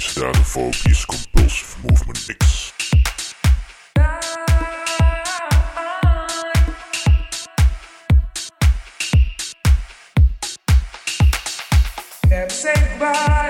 misdadenfobie is compulsive movement niks. Never say goodbye.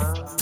If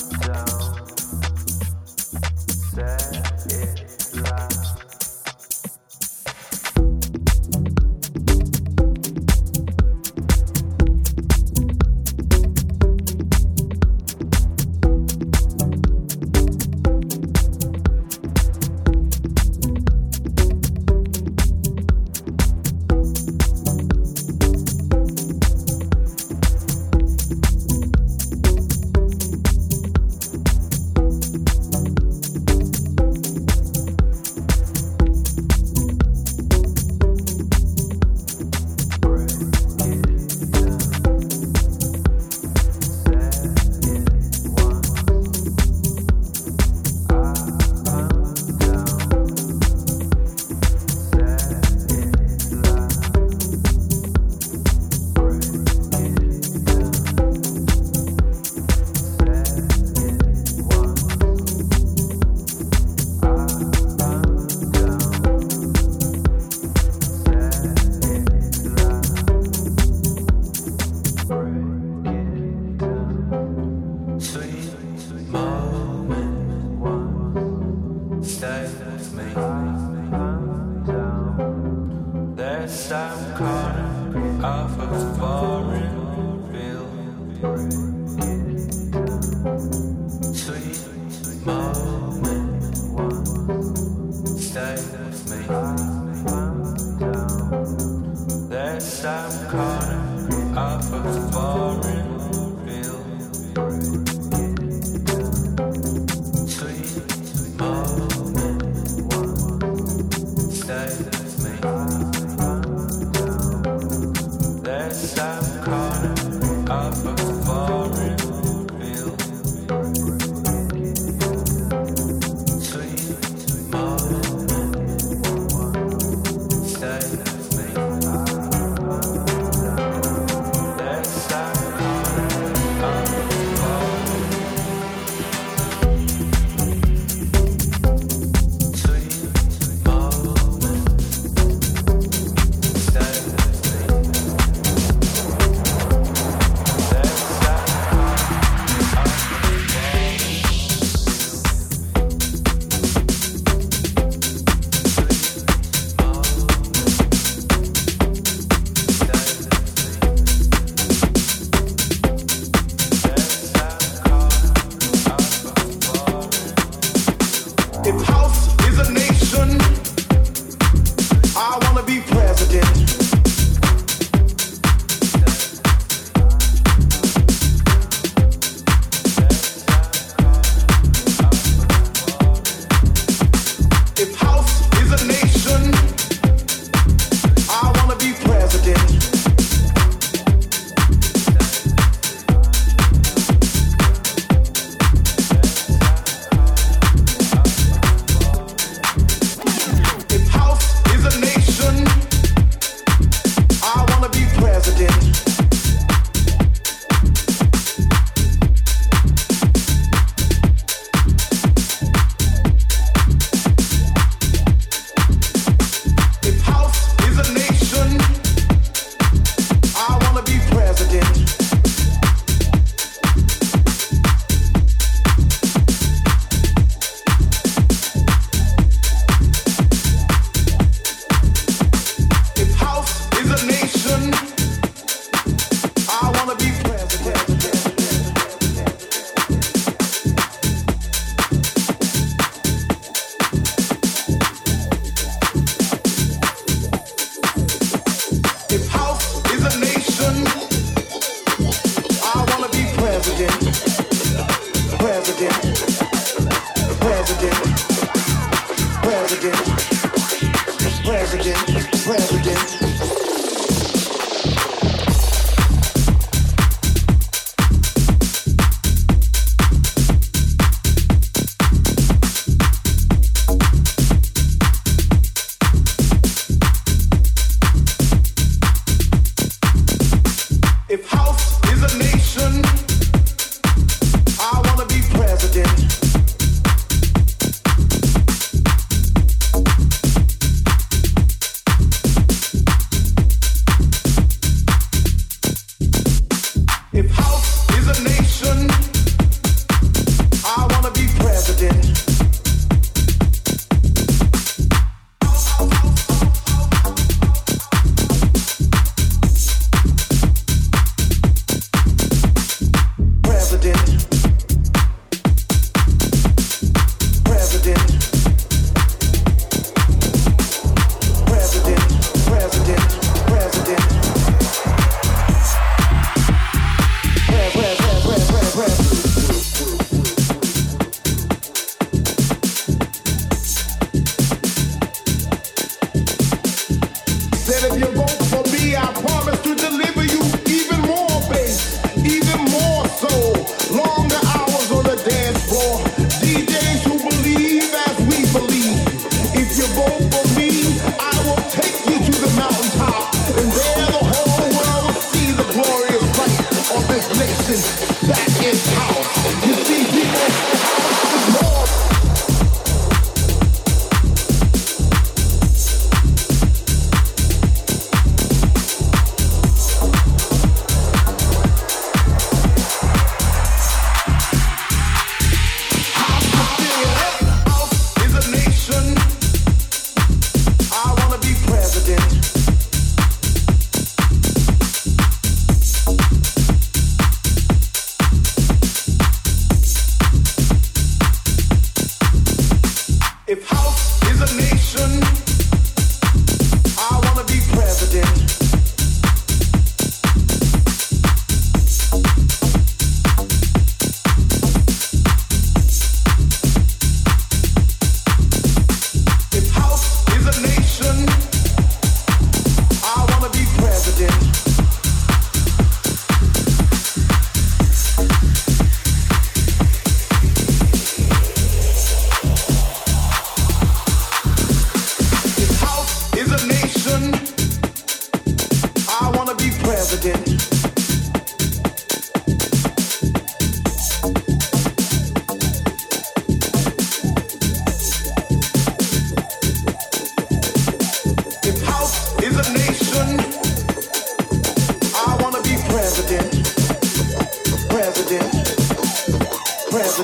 interview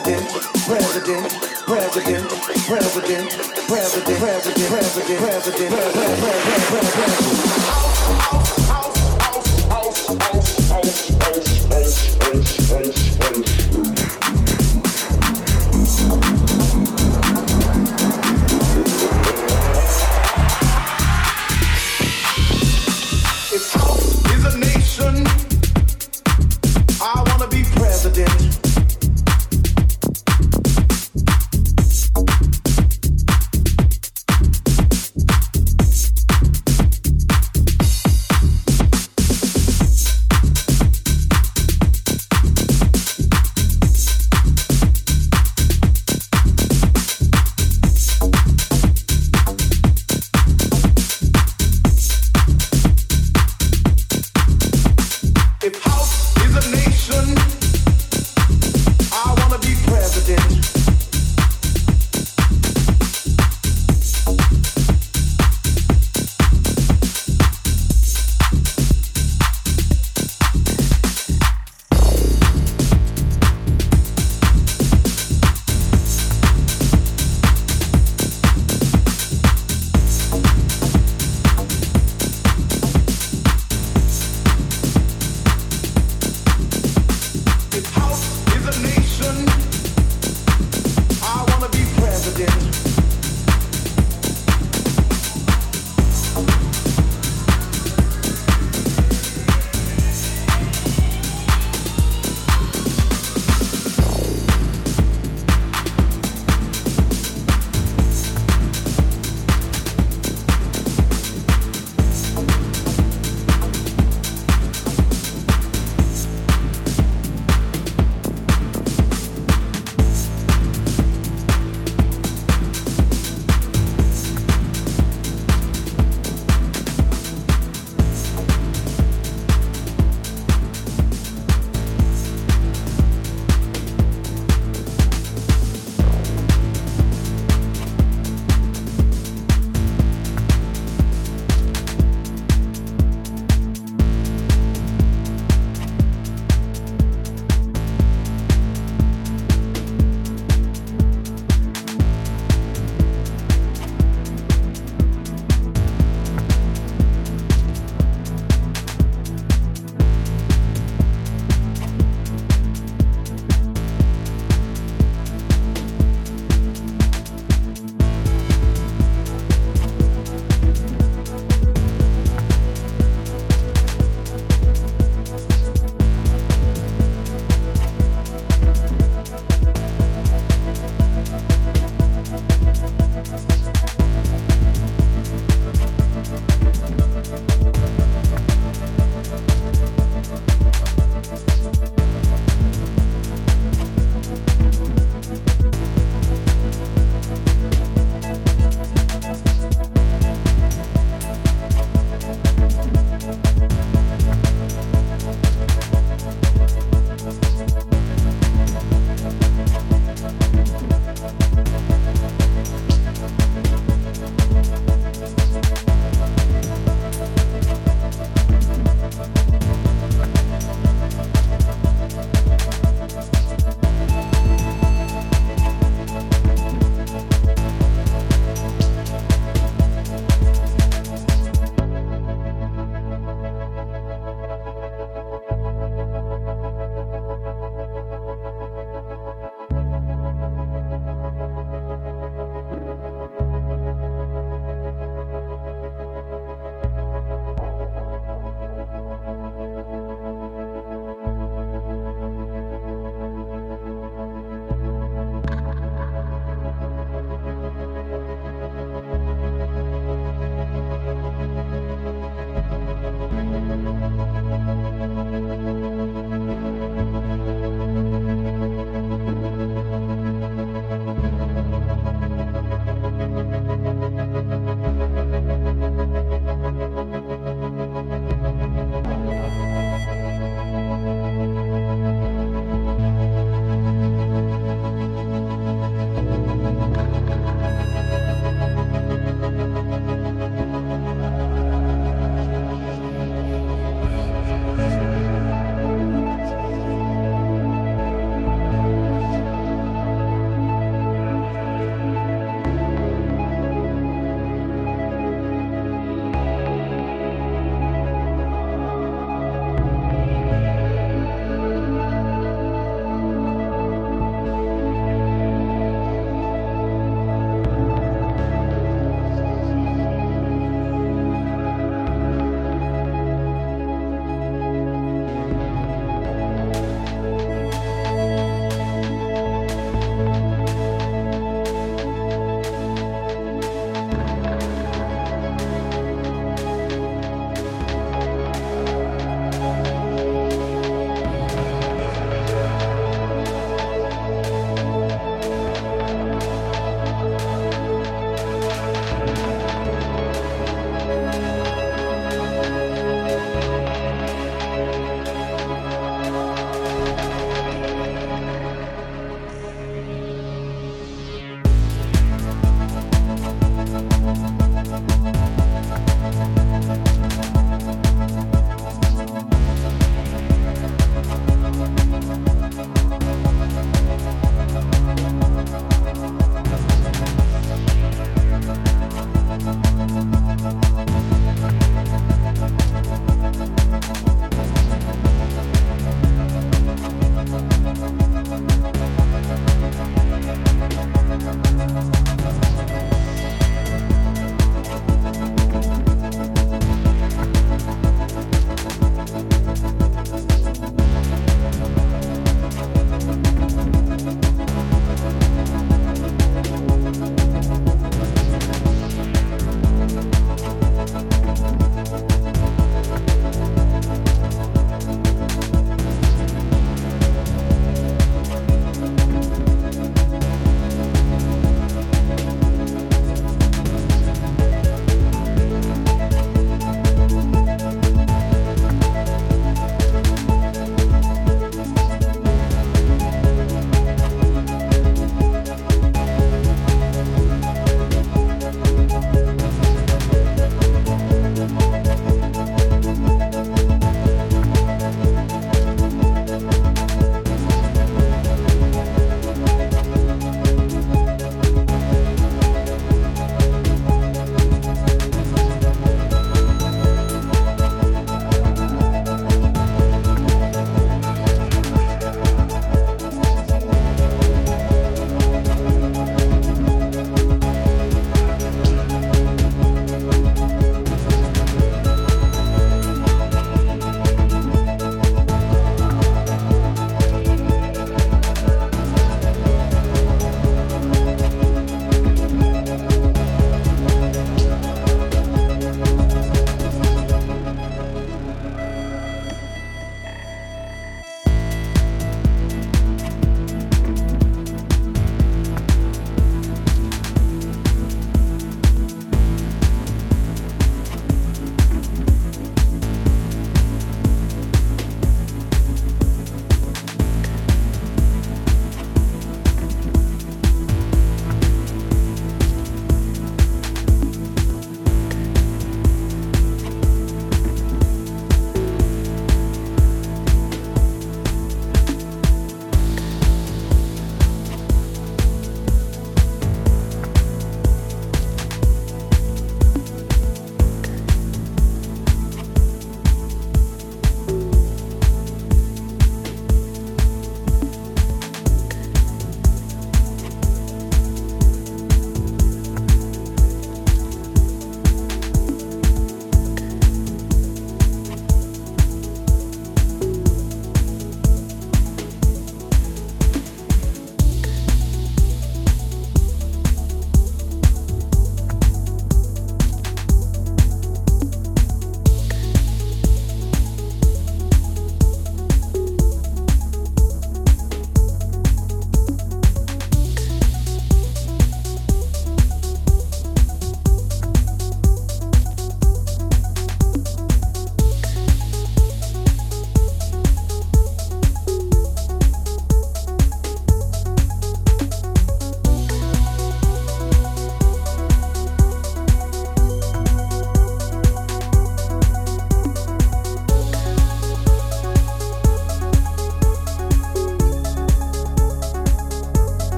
president, president, president, president, president, president, president, president, president, president, president.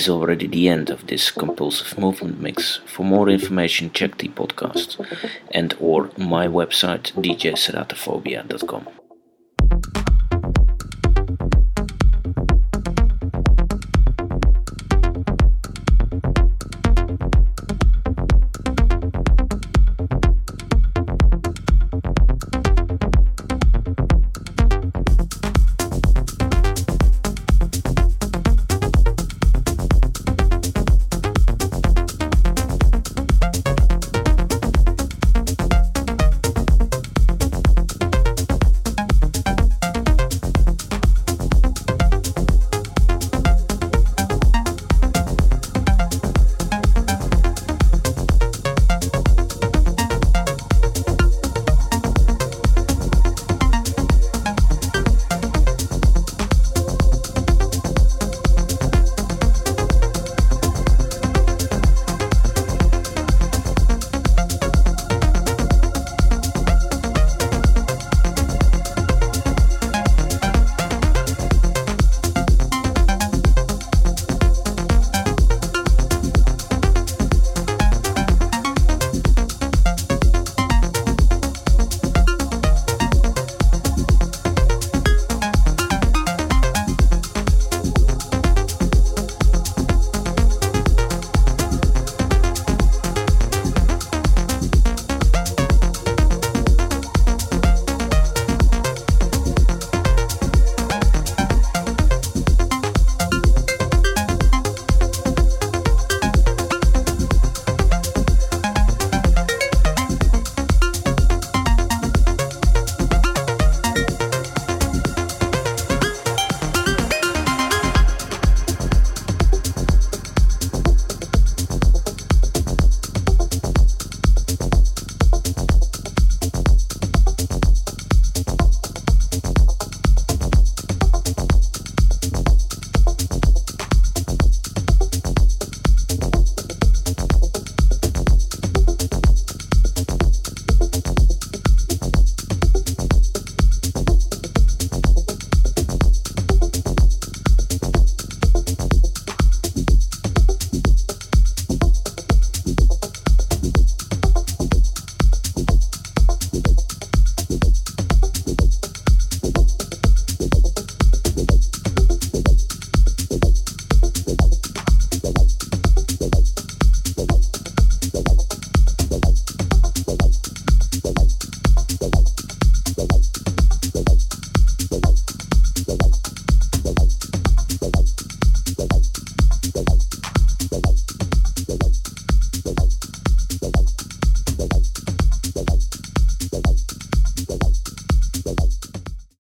Is already the end of this compulsive movement mix. For more information, check the podcast and or my website djsedatophobia.com.